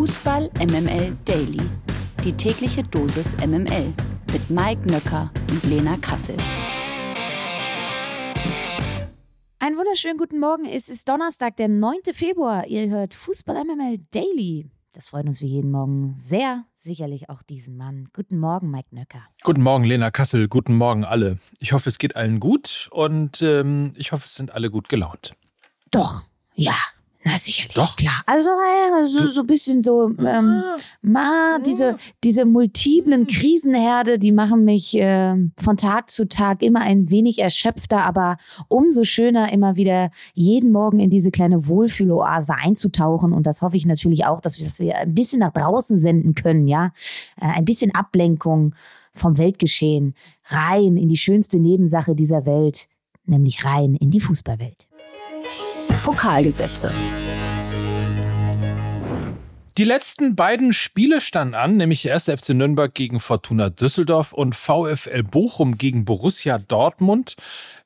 Fußball MML Daily. Die tägliche Dosis MML mit Mike Nöcker und Lena Kassel. Einen wunderschönen guten Morgen. Es ist Donnerstag, der 9. Februar. Ihr hört Fußball MML Daily. Das freut uns wie jeden Morgen sehr. Sicherlich auch diesen Mann. Guten Morgen, Mike Nöcker. Guten Morgen, Lena Kassel. Guten Morgen alle. Ich hoffe, es geht allen gut und ähm, ich hoffe, es sind alle gut gelaunt. Doch, ja, na, sicherlich, Doch. klar. Also so, so ein bisschen so, ähm, ma, diese, diese multiplen Krisenherde, die machen mich äh, von Tag zu Tag immer ein wenig erschöpfter, aber umso schöner, immer wieder jeden Morgen in diese kleine Wohlfühloase einzutauchen. Und das hoffe ich natürlich auch, dass wir, dass wir ein bisschen nach draußen senden können, ja. Äh, ein bisschen Ablenkung vom Weltgeschehen rein in die schönste Nebensache dieser Welt, nämlich rein in die Fußballwelt. Pokalgesetze. Die letzten beiden Spiele standen an, nämlich der erste FC Nürnberg gegen Fortuna Düsseldorf und VfL Bochum gegen Borussia Dortmund.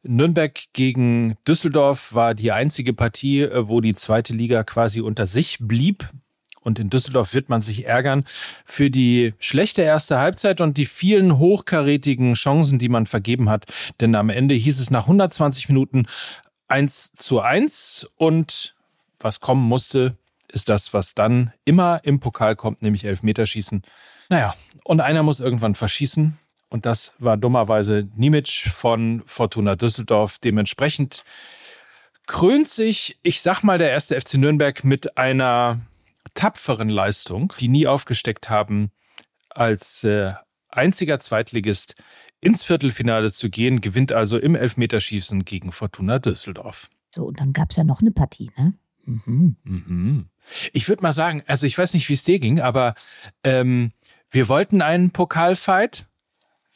Nürnberg gegen Düsseldorf war die einzige Partie, äh, wo die zweite Liga quasi unter sich blieb. Und in Düsseldorf wird man sich ärgern für die schlechte erste Halbzeit und die vielen hochkarätigen Chancen, die man vergeben hat. Denn am Ende hieß es nach 120 Minuten 1 zu 1 und was kommen musste, ist das, was dann immer im Pokal kommt, nämlich Elfmeterschießen. Naja, und einer muss irgendwann verschießen. Und das war dummerweise Nimic von Fortuna Düsseldorf. Dementsprechend krönt sich, ich sag mal, der erste FC Nürnberg mit einer tapferen Leistung, die nie aufgesteckt haben, als äh, einziger Zweitligist ins Viertelfinale zu gehen, gewinnt also im Elfmeterschießen gegen Fortuna Düsseldorf. So, und dann gab es ja noch eine Partie, ne? Mhm. Mhm. Ich würde mal sagen, also ich weiß nicht, wie es dir ging, aber ähm, wir wollten einen Pokalfight.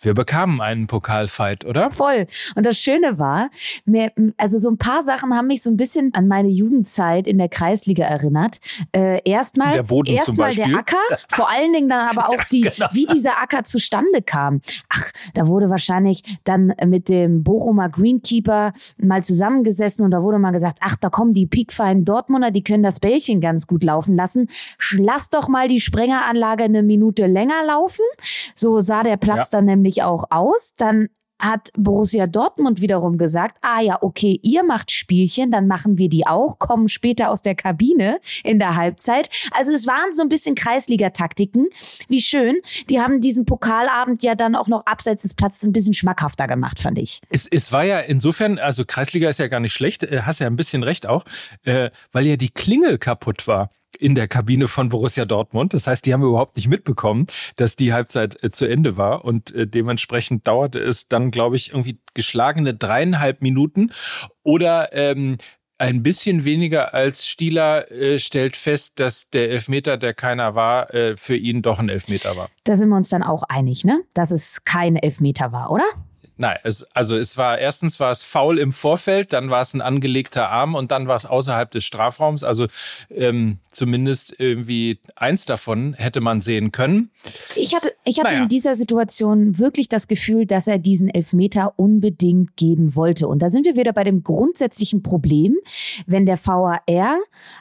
Wir bekamen einen Pokalfight, oder? Voll. Und das Schöne war, mir, also so ein paar Sachen haben mich so ein bisschen an meine Jugendzeit in der Kreisliga erinnert. Äh, erstmal Der Boden zum erstmal Beispiel. der Acker, vor allen Dingen dann aber auch die, genau. wie dieser Acker zustande kam. Ach, da wurde wahrscheinlich dann mit dem Bochumer Greenkeeper mal zusammengesessen und da wurde mal gesagt, ach, da kommen die piekfeinen Dortmunder, die können das Bällchen ganz gut laufen lassen. Lass doch mal die Sprengeranlage eine Minute länger laufen. So sah der Platz Ja. dann nämlich auch aus. Dann hat Borussia Dortmund wiederum gesagt, ah ja, okay, ihr macht Spielchen, dann machen wir die auch, kommen später aus der Kabine in der Halbzeit. Also es waren so ein bisschen Kreisliga-Taktiken. Wie schön. Die haben diesen Pokalabend ja dann auch noch abseits des Platzes ein bisschen schmackhafter gemacht, fand ich. Es, es war ja insofern, also Kreisliga ist ja gar nicht schlecht, äh, hast ja ein bisschen recht auch, äh, weil ja die Klingel kaputt war in der Kabine von Borussia Dortmund. Das heißt, die haben überhaupt nicht mitbekommen, dass die Halbzeit äh, zu Ende war und äh, dementsprechend dauerte es dann, glaube ich, irgendwie geschlagene dreieinhalb Minuten oder ähm, ein bisschen weniger als Stieler äh, stellt fest, dass der Elfmeter, der keiner war, äh, für ihn doch ein Elfmeter war. Da sind wir uns dann auch einig, ne? Dass es kein Elfmeter war, oder? Nein, es, also es war erstens war es faul im Vorfeld, dann war es ein angelegter Arm und dann war es außerhalb des Strafraums. Also ähm, zumindest irgendwie eins davon hätte man sehen können. Ich hatte, ich hatte Naja. in dieser Situation wirklich das Gefühl, dass er diesen Elfmeter unbedingt geben wollte. Und da sind wir wieder bei dem grundsätzlichen Problem, wenn der VAR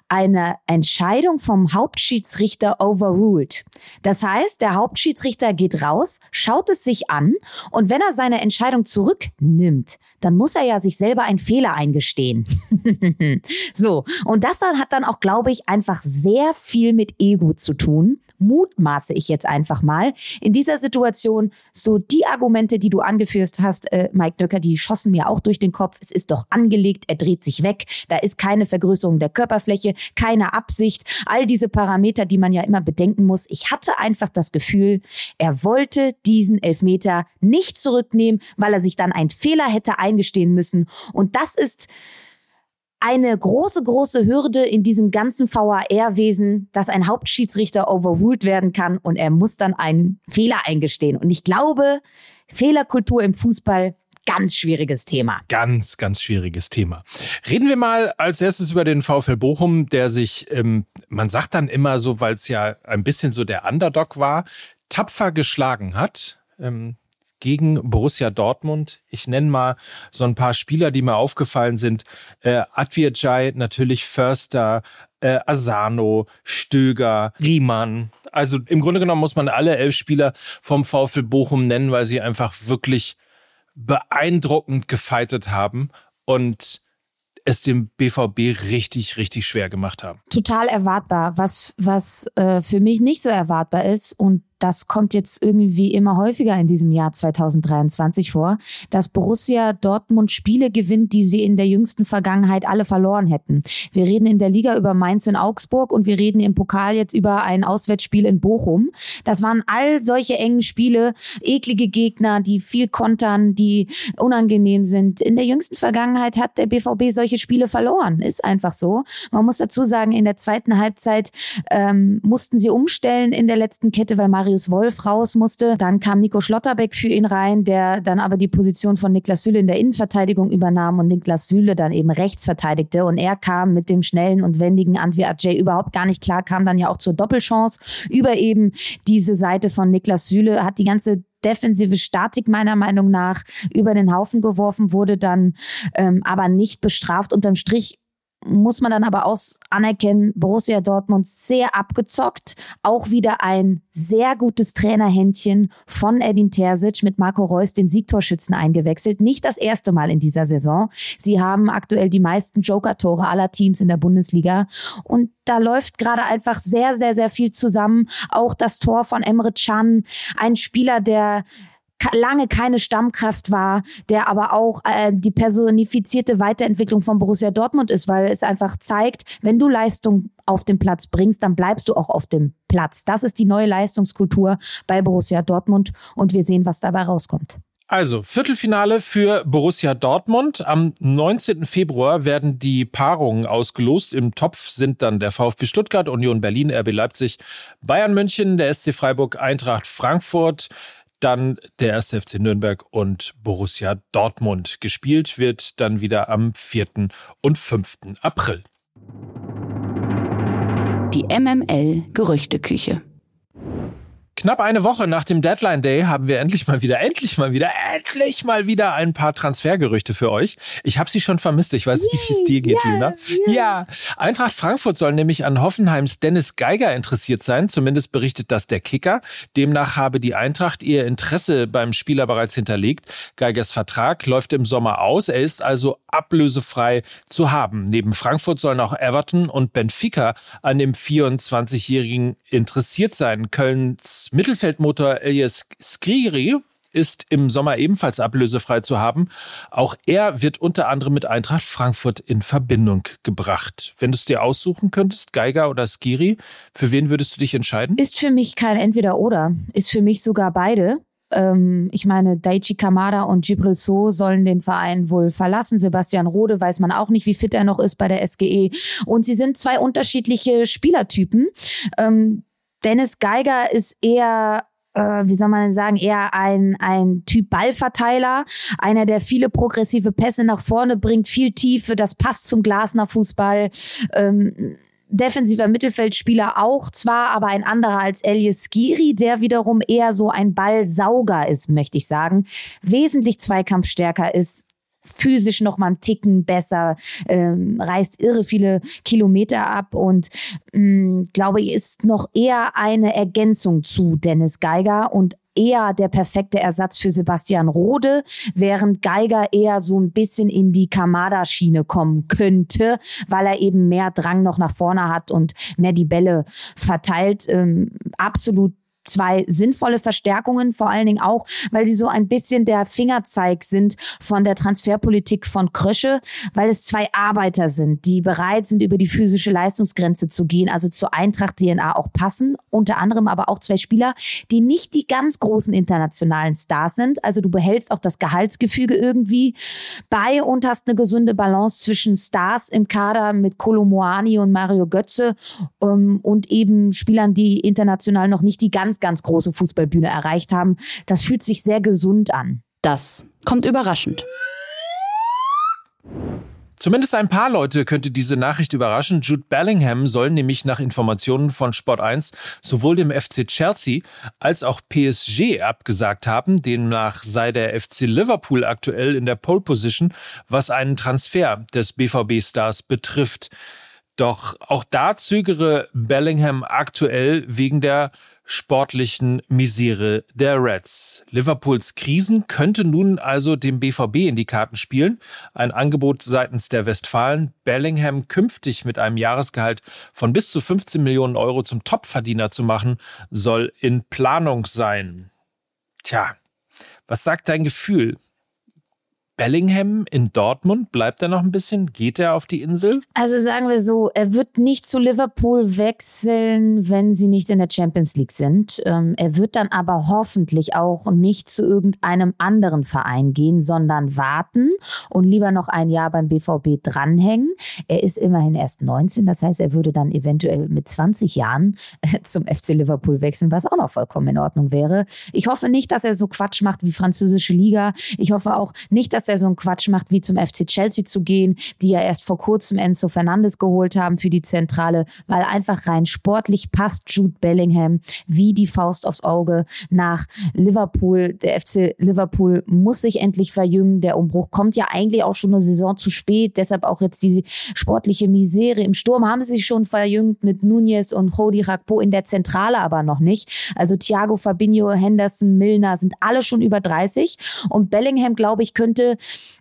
eine Entscheidung vom Hauptschiedsrichter overruled. Das heißt, der Hauptschiedsrichter geht raus, schaut es sich an und wenn er seine Entscheidung zurücknimmt, dann muss er ja sich selber einen Fehler eingestehen. so, und das dann hat dann auch, glaube ich, einfach sehr viel mit Ego zu tun. Mutmaße ich jetzt einfach mal. In dieser Situation, so die Argumente, die du angeführt hast, äh, Mike Nöcker, die schossen mir auch durch den Kopf. Es ist doch angelegt, er dreht sich weg, da ist keine Vergrößerung der Körperfläche, keine Absicht, all diese Parameter, die man ja immer bedenken muss. Ich hatte einfach das Gefühl, er wollte diesen Elfmeter nicht zurücknehmen, weil er sich dann einen Fehler hätte eingestehen müssen. Und das ist eine große, große Hürde in diesem ganzen VAR-Wesen, dass ein Hauptschiedsrichter overruled werden kann und er muss dann einen Fehler eingestehen. Und ich glaube, Fehlerkultur im Fußball, ganz schwieriges Thema. Ganz, ganz schwieriges Thema. Reden wir mal als erstes über den VfL Bochum, der sich, ähm, man sagt dann immer so, weil es ja ein bisschen so der Underdog war, tapfer geschlagen hat. Ähm, gegen Borussia Dortmund. Ich nenne mal so ein paar Spieler, die mir aufgefallen sind. Äh, Adviajai, natürlich Förster, äh, Asano, Stöger, Riemann. Also im Grunde genommen muss man alle elf Spieler vom VfL Bochum nennen, weil sie einfach wirklich beeindruckend gefeitet haben und es dem BVB richtig, richtig schwer gemacht haben. Total erwartbar. Was, was äh, für mich nicht so erwartbar ist und das kommt jetzt irgendwie immer häufiger in diesem Jahr 2023 vor, dass Borussia Dortmund Spiele gewinnt, die sie in der jüngsten Vergangenheit alle verloren hätten. Wir reden in der Liga über Mainz und Augsburg und wir reden im Pokal jetzt über ein Auswärtsspiel in Bochum. Das waren all solche engen Spiele, eklige Gegner, die viel kontern, die unangenehm sind. In der jüngsten Vergangenheit hat der BVB solche Spiele verloren. Ist einfach so. Man muss dazu sagen, in der zweiten Halbzeit ähm, mussten sie umstellen in der letzten Kette, weil Mario Marius Wolf raus musste. Dann kam Nico Schlotterbeck für ihn rein, der dann aber die Position von Niklas Süle in der Innenverteidigung übernahm und Niklas Süle dann eben rechts verteidigte. Und er kam mit dem schnellen und wendigen Antwi Ajay überhaupt gar nicht klar, kam dann ja auch zur Doppelchance über eben diese Seite von Niklas Süle, hat die ganze defensive Statik meiner Meinung nach über den Haufen geworfen, wurde dann ähm, aber nicht bestraft. Unterm Strich muss man dann aber auch anerkennen, Borussia Dortmund sehr abgezockt. Auch wieder ein sehr gutes Trainerhändchen von Edin Terzic mit Marco Reus, den Siegtorschützen, eingewechselt. Nicht das erste Mal in dieser Saison. Sie haben aktuell die meisten Joker-Tore aller Teams in der Bundesliga. Und da läuft gerade einfach sehr, sehr, sehr viel zusammen. Auch das Tor von Emre Can, ein Spieler, der lange keine Stammkraft war, der aber auch äh, die personifizierte Weiterentwicklung von Borussia Dortmund ist, weil es einfach zeigt, wenn du Leistung auf den Platz bringst, dann bleibst du auch auf dem Platz. Das ist die neue Leistungskultur bei Borussia Dortmund und wir sehen, was dabei rauskommt. Also, Viertelfinale für Borussia Dortmund. Am 19. Februar werden die Paarungen ausgelost. Im Topf sind dann der VfB Stuttgart, Union Berlin, RB Leipzig, Bayern München, der SC Freiburg, Eintracht Frankfurt, dann der 1. FC Nürnberg und Borussia Dortmund. Gespielt wird dann wieder am 4. und 5. April. Die MML Gerüchteküche. Knapp eine Woche nach dem Deadline Day haben wir endlich mal wieder, endlich mal wieder, endlich mal wieder ein paar Transfergerüchte für euch. Ich habe sie schon vermisst. Ich weiß nicht, wie es dir geht, yeah, Lina. Yeah. Ja, Eintracht Frankfurt soll nämlich an Hoffenheims Dennis Geiger interessiert sein. Zumindest berichtet das der Kicker. Demnach habe die Eintracht ihr Interesse beim Spieler bereits hinterlegt. Geigers Vertrag läuft im Sommer aus. Er ist also ablösefrei zu haben. Neben Frankfurt sollen auch Everton und Benfica an dem 24-Jährigen interessiert sein. Kölns Mittelfeldmotor Elias Skriri ist im Sommer ebenfalls ablösefrei zu haben. Auch er wird unter anderem mit Eintracht Frankfurt in Verbindung gebracht. Wenn du es dir aussuchen könntest, Geiger oder Skiri, für wen würdest du dich entscheiden? Ist für mich kein Entweder-Oder. Ist für mich sogar beide. Ähm, ich meine, Daichi Kamada und Gibril So sollen den Verein wohl verlassen. Sebastian Rode weiß man auch nicht, wie fit er noch ist bei der SGE. Und sie sind zwei unterschiedliche Spielertypen. Ähm, Dennis Geiger ist eher äh, wie soll man denn sagen, eher ein, ein Typ Ballverteiler, einer, der viele progressive Pässe nach vorne bringt, viel Tiefe, das passt zum Glasner Fußball. Ähm, defensiver Mittelfeldspieler auch zwar, aber ein anderer als Elias Skiri, der wiederum eher so ein Ballsauger ist, möchte ich sagen. Wesentlich zweikampfstärker ist, physisch noch mal einen Ticken besser, ähm, reist irre viele Kilometer ab und mh, mm, glaube ich, ist noch eher eine Ergänzung zu Dennis Geiger und eher der perfekte Ersatz für Sebastian Rode, während Geiger eher so ein bisschen in die Kamada-Schiene kommen könnte, weil er eben mehr Drang noch nach vorne hat und mehr die Bälle verteilt. Ähm, absolut zwei sinnvolle Verstärkungen, vor allen Dingen auch, weil sie so ein bisschen der Fingerzeig sind von der Transferpolitik von Krösche, weil es zwei Arbeiter sind, die bereit sind, über die physische Leistungsgrenze zu gehen, also zur Eintracht DNA auch passen, unter anderem aber auch zwei Spieler, die nicht die ganz großen internationalen Stars sind, also du behältst auch das Gehaltsgefüge irgendwie bei und hast eine gesunde Balance zwischen Stars im Kader mit Kolomoani und Mario Götze ähm, und eben Spielern, die international noch nicht die ganz ganz, ganz große Fußballbühne erreicht haben. Das fühlt sich sehr gesund an. Das kommt überraschend. Zumindest ein paar Leute könnte diese Nachricht überraschen. Jude Bellingham soll nämlich nach Informationen von Sport 1 sowohl dem FC Chelsea als auch PSG abgesagt haben. Demnach sei der FC Liverpool aktuell in der Pole Position, was einen Transfer des BVB-Stars betrifft. Doch auch da zögere Bellingham aktuell wegen der sportlichen Misere der Reds. Liverpools Krisen könnte nun also dem BVB in die Karten spielen. Ein Angebot seitens der Westfalen, Bellingham künftig mit einem Jahresgehalt von bis zu 15 Millionen Euro zum Topverdiener zu machen, soll in Planung sein. Tja, was sagt dein Gefühl? Bellingham in Dortmund? Bleibt er noch ein bisschen? Geht er auf die Insel? Also sagen wir so, er wird nicht zu Liverpool wechseln, wenn sie nicht in der Champions League sind. Ähm, er wird dann aber hoffentlich auch nicht zu irgendeinem anderen Verein gehen, sondern warten und lieber noch ein Jahr beim BVB dranhängen. Er ist immerhin erst 19, das heißt, er würde dann eventuell mit 20 Jahren zum FC Liverpool wechseln, was auch noch vollkommen in Ordnung wäre. Ich hoffe nicht, dass er so Quatsch macht wie französische Liga. Ich hoffe auch nicht, dass er so einen Quatsch macht, wie zum FC Chelsea zu gehen, die ja erst vor kurzem Enzo Fernandes geholt haben für die Zentrale, weil einfach rein sportlich passt Jude Bellingham wie die Faust aufs Auge nach Liverpool. Der FC Liverpool muss sich endlich verjüngen. Der Umbruch kommt ja eigentlich auch schon eine Saison zu spät. Deshalb auch jetzt diese sportliche Misere. Im Sturm haben sie sich schon verjüngt mit Nunez und Hodi Rakpo in der Zentrale aber noch nicht. Also Thiago Fabinho, Henderson, Milner sind alle schon über 30 und Bellingham, glaube ich, könnte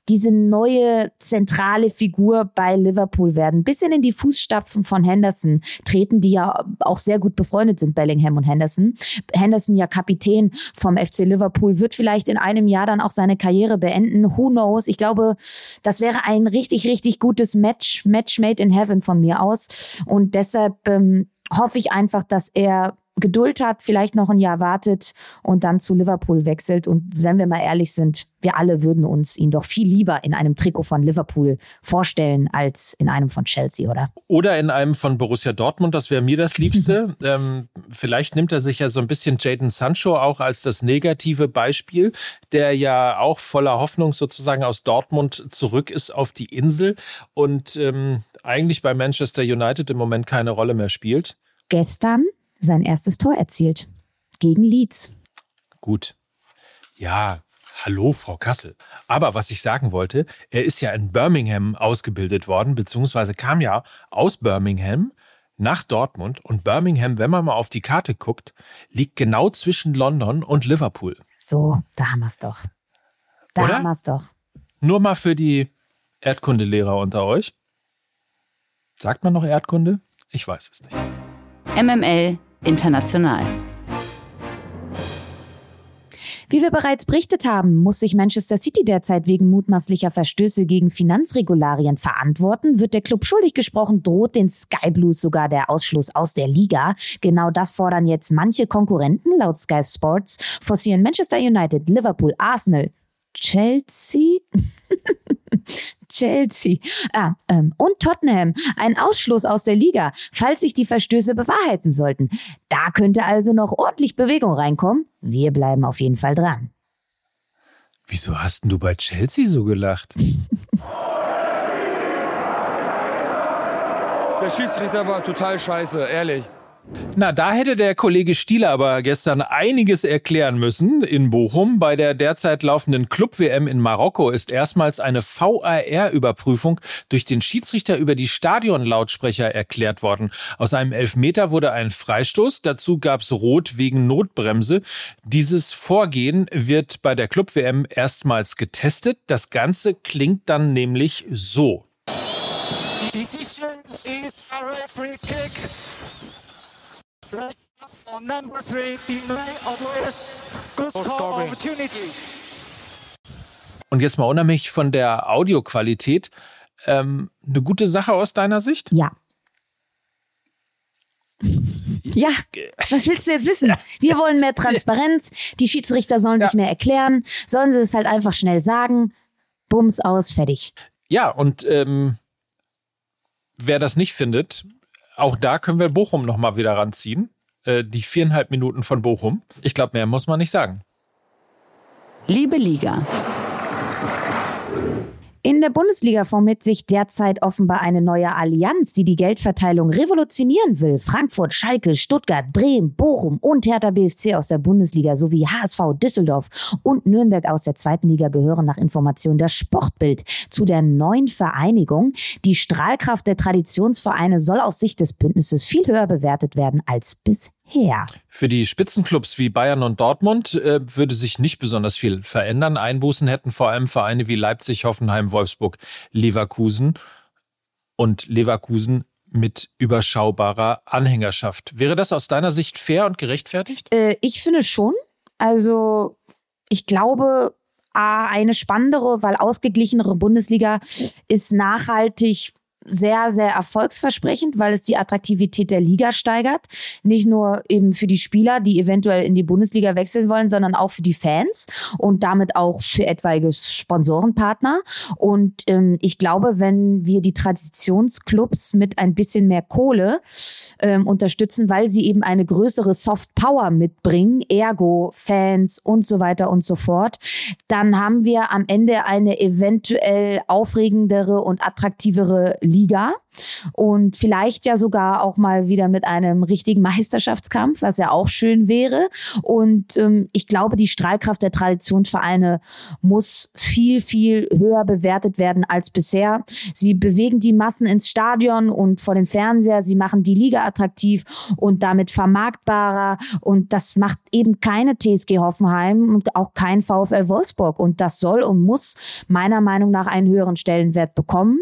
diese neue zentrale Figur bei Liverpool werden. Bisschen in die Fußstapfen von Henderson treten, die ja auch sehr gut befreundet sind, Bellingham und Henderson. Henderson ja Kapitän vom FC Liverpool, wird vielleicht in einem Jahr dann auch seine Karriere beenden. Who knows? Ich glaube, das wäre ein richtig, richtig gutes Match, Match made in heaven von mir aus. Und deshalb ähm, hoffe ich einfach, dass er Geduld hat, vielleicht noch ein Jahr wartet und dann zu Liverpool wechselt. Und wenn wir mal ehrlich sind, wir alle würden uns ihn doch viel lieber in einem Trikot von Liverpool vorstellen als in einem von Chelsea, oder? Oder in einem von Borussia Dortmund, das wäre mir das Liebste. ähm, vielleicht nimmt er sich ja so ein bisschen Jaden Sancho auch als das negative Beispiel, der ja auch voller Hoffnung sozusagen aus Dortmund zurück ist auf die Insel und ähm, eigentlich bei Manchester United im Moment keine Rolle mehr spielt. Gestern sein erstes Tor erzielt. Gegen Leeds. Gut. Ja, hallo, Frau Kassel. Aber was ich sagen wollte, er ist ja in Birmingham ausgebildet worden, beziehungsweise kam ja aus Birmingham nach Dortmund. Und Birmingham, wenn man mal auf die Karte guckt, liegt genau zwischen London und Liverpool. So, da haben wir es doch. Da Oder? haben wir es doch. Nur mal für die Erdkundelehrer unter euch. Sagt man noch Erdkunde? Ich weiß es nicht. MML International. Wie wir bereits berichtet haben, muss sich Manchester City derzeit wegen mutmaßlicher Verstöße gegen Finanzregularien verantworten. Wird der Club schuldig gesprochen, droht den Sky Blues sogar der Ausschluss aus der Liga. Genau das fordern jetzt manche Konkurrenten. Laut Sky Sports forcieren Manchester United, Liverpool, Arsenal, Chelsea? Chelsea ah, ähm, und Tottenham einen Ausschluss aus der Liga, falls sich die Verstöße bewahrheiten sollten. Da könnte also noch ordentlich Bewegung reinkommen. Wir bleiben auf jeden Fall dran. Wieso hast denn du bei Chelsea so gelacht? Der Schiedsrichter war total scheiße, ehrlich. Na, da hätte der Kollege Stieler aber gestern einiges erklären müssen in Bochum. Bei der derzeit laufenden Club-WM in Marokko ist erstmals eine VAR-Überprüfung durch den Schiedsrichter über die Stadionlautsprecher erklärt worden. Aus einem Elfmeter wurde ein Freistoß, dazu gab's Rot wegen Notbremse. Dieses Vorgehen wird bei der Club-WM erstmals getestet. Das Ganze klingt dann nämlich so. Decision is a referee kick. Und jetzt mal unabhängig von der Audioqualität, ähm, eine gute Sache aus deiner Sicht? Ja. Ja, was willst du jetzt wissen? Wir wollen mehr Transparenz. Die Schiedsrichter sollen ja. sich mehr erklären. Sollen sie es halt einfach schnell sagen. Bums aus, fertig. Ja, und ähm, wer das nicht findet, auch da können wir Bochum nochmal wieder ranziehen. Äh, die viereinhalb Minuten von Bochum. Ich glaube, mehr muss man nicht sagen. Liebe Liga. In der Bundesliga formiert sich derzeit offenbar eine neue Allianz, die die Geldverteilung revolutionieren will. Frankfurt, Schalke, Stuttgart, Bremen, Bochum und Hertha BSC aus der Bundesliga sowie HSV Düsseldorf und Nürnberg aus der zweiten Liga gehören nach Informationen der Sportbild zu der neuen Vereinigung. Die Strahlkraft der Traditionsvereine soll aus Sicht des Bündnisses viel höher bewertet werden als bisher her. Für die Spitzenclubs wie Bayern und Dortmund äh, würde sich nicht besonders viel verändern. Einbußen hätten vor allem Vereine wie Leipzig, Hoffenheim, Wolfsburg, Leverkusen und Leverkusen mit überschaubarer Anhängerschaft. Wäre das aus deiner Sicht fair und gerechtfertigt? Äh, ich finde schon. Also ich glaube, eine spannendere, weil ausgeglichenere Bundesliga ist nachhaltig sehr, sehr erfolgsversprechend, weil es die Attraktivität der Liga steigert. Nicht nur eben für die Spieler, die eventuell in die Bundesliga wechseln wollen, sondern auch für die Fans und damit auch für etwaige Sponsorenpartner. Und ähm, ich glaube, wenn wir die Traditionsclubs mit ein bisschen mehr Kohle ähm, unterstützen, weil sie eben eine größere Soft Power mitbringen, ergo Fans und so weiter und so fort, dann haben wir am Ende eine eventuell aufregendere und attraktivere Liga Liga und vielleicht ja sogar auch mal wieder mit einem richtigen Meisterschaftskampf, was ja auch schön wäre. Und ähm, ich glaube, die Strahlkraft der Traditionsvereine muss viel, viel höher bewertet werden als bisher. Sie bewegen die Massen ins Stadion und vor den Fernseher. Sie machen die Liga attraktiv und damit vermarktbarer. Und das macht eben keine TSG Hoffenheim und auch kein VfL Wolfsburg. Und das soll und muss meiner Meinung nach einen höheren Stellenwert bekommen.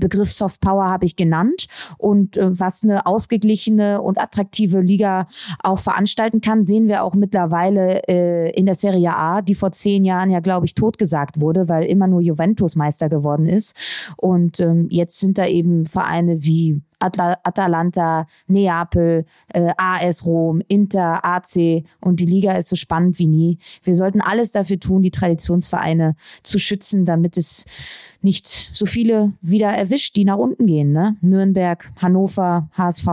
Begriff Soft Power habe ich genannt und äh, was eine ausgeglichene und attraktive Liga auch veranstalten kann, sehen wir auch mittlerweile äh, in der Serie A, die vor zehn Jahren ja, glaube ich, totgesagt wurde, weil immer nur Juventus Meister geworden ist. Und ähm, jetzt sind da eben Vereine wie Atla Atalanta, Neapel, äh, AS Rom, Inter, AC und die Liga ist so spannend wie nie. Wir sollten alles dafür tun, die Traditionsvereine zu schützen, damit es nicht so viele wieder erwischt, die nach unten gehen. Ne? Nürnberg, Hannover, HSV,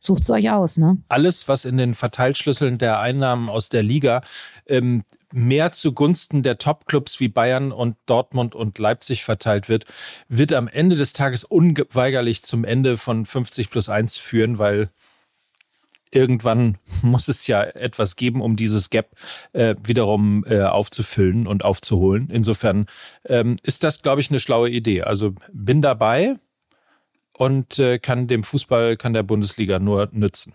Sucht es euch aus, ne? Alles, was in den Verteilschlüsseln der Einnahmen aus der Liga ähm, mehr zugunsten der Top-Clubs wie Bayern und Dortmund und Leipzig verteilt wird, wird am Ende des Tages unweigerlich zum Ende von 50 plus 1 führen, weil irgendwann muss es ja etwas geben, um dieses Gap äh, wiederum äh, aufzufüllen und aufzuholen. Insofern ähm, ist das, glaube ich, eine schlaue Idee. Also bin dabei und äh, kann dem Fußball, kann der Bundesliga nur nützen.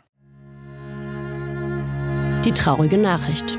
Die traurige Nachricht.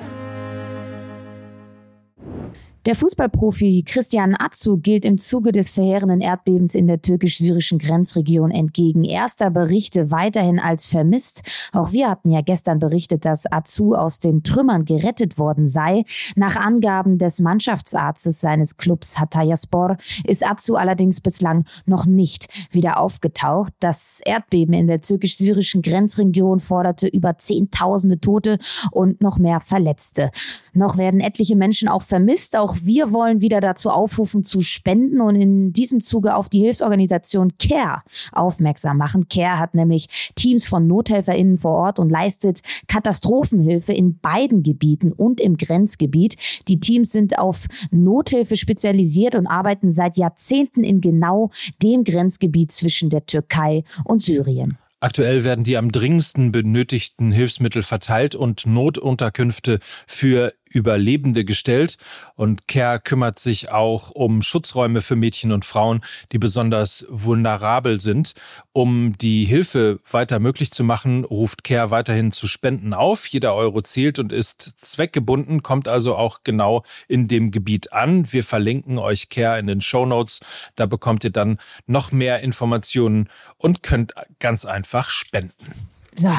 Der Fußballprofi Christian Atsu gilt im Zuge des verheerenden Erdbebens in der türkisch-syrischen Grenzregion entgegen erster Berichte weiterhin als vermisst. Auch wir hatten ja gestern berichtet, dass Atsu aus den Trümmern gerettet worden sei. Nach Angaben des Mannschaftsarztes seines Clubs Hatayaspor ist Atsu allerdings bislang noch nicht wieder aufgetaucht. Das Erdbeben in der türkisch-syrischen Grenzregion forderte über Zehntausende Tote und noch mehr Verletzte. Noch werden etliche Menschen auch vermisst. Auch wir wollen wieder dazu aufrufen, zu spenden und in diesem Zuge auf die Hilfsorganisation CARE aufmerksam machen. CARE hat nämlich Teams von NothelferInnen vor Ort und leistet Katastrophenhilfe in beiden Gebieten und im Grenzgebiet. Die Teams sind auf Nothilfe spezialisiert und arbeiten seit Jahrzehnten in genau dem Grenzgebiet zwischen der Türkei und Syrien. Aktuell werden die am dringendsten benötigten Hilfsmittel verteilt und Notunterkünfte für Überlebende gestellt. Und CARE kümmert sich auch um Schutzräume für Mädchen und Frauen, die besonders vulnerabel sind. Um die Hilfe weiter möglich zu machen, ruft CARE weiterhin zu Spenden auf. Jeder Euro zählt und ist zweckgebunden, kommt also auch genau in dem Gebiet an. Wir verlinken euch CARE in den Show Notes. Da bekommt ihr dann noch mehr Informationen und könnt ganz einfach spenden. So.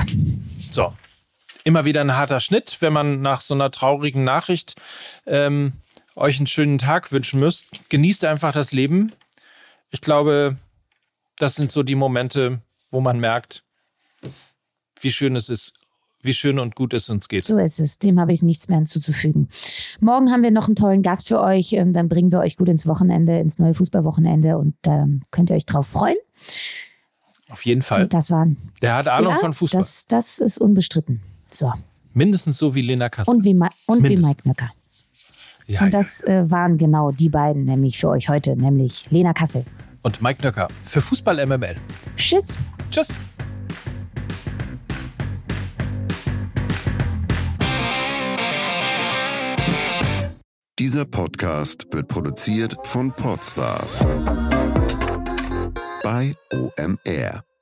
So, immer wieder ein harter Schnitt, wenn man nach so einer traurigen Nachricht ähm, euch einen schönen Tag wünschen müsst. Genießt einfach das Leben. Ich glaube, das sind so die Momente, wo man merkt, wie schön es ist, wie schön und gut es uns geht. So ist es. Dem habe ich nichts mehr hinzuzufügen. Morgen haben wir noch einen tollen Gast für euch. Ähm, dann bringen wir euch gut ins Wochenende, ins neue Fußballwochenende und ähm, könnt ihr euch drauf freuen. Auf jeden Fall. Und das waren. Der hat Ahnung ja, von Fußball. Das, das ist unbestritten. So. Mindestens so wie Lena Kassel. Und wie, Ma und wie Mike Nöcker. Ja, und das äh, waren genau die beiden, nämlich für euch heute, nämlich Lena Kassel. Und Mike Nöcker für Fußball MML. Tschüss. Tschüss. Dieser Podcast wird produziert von Podstars bei OMR.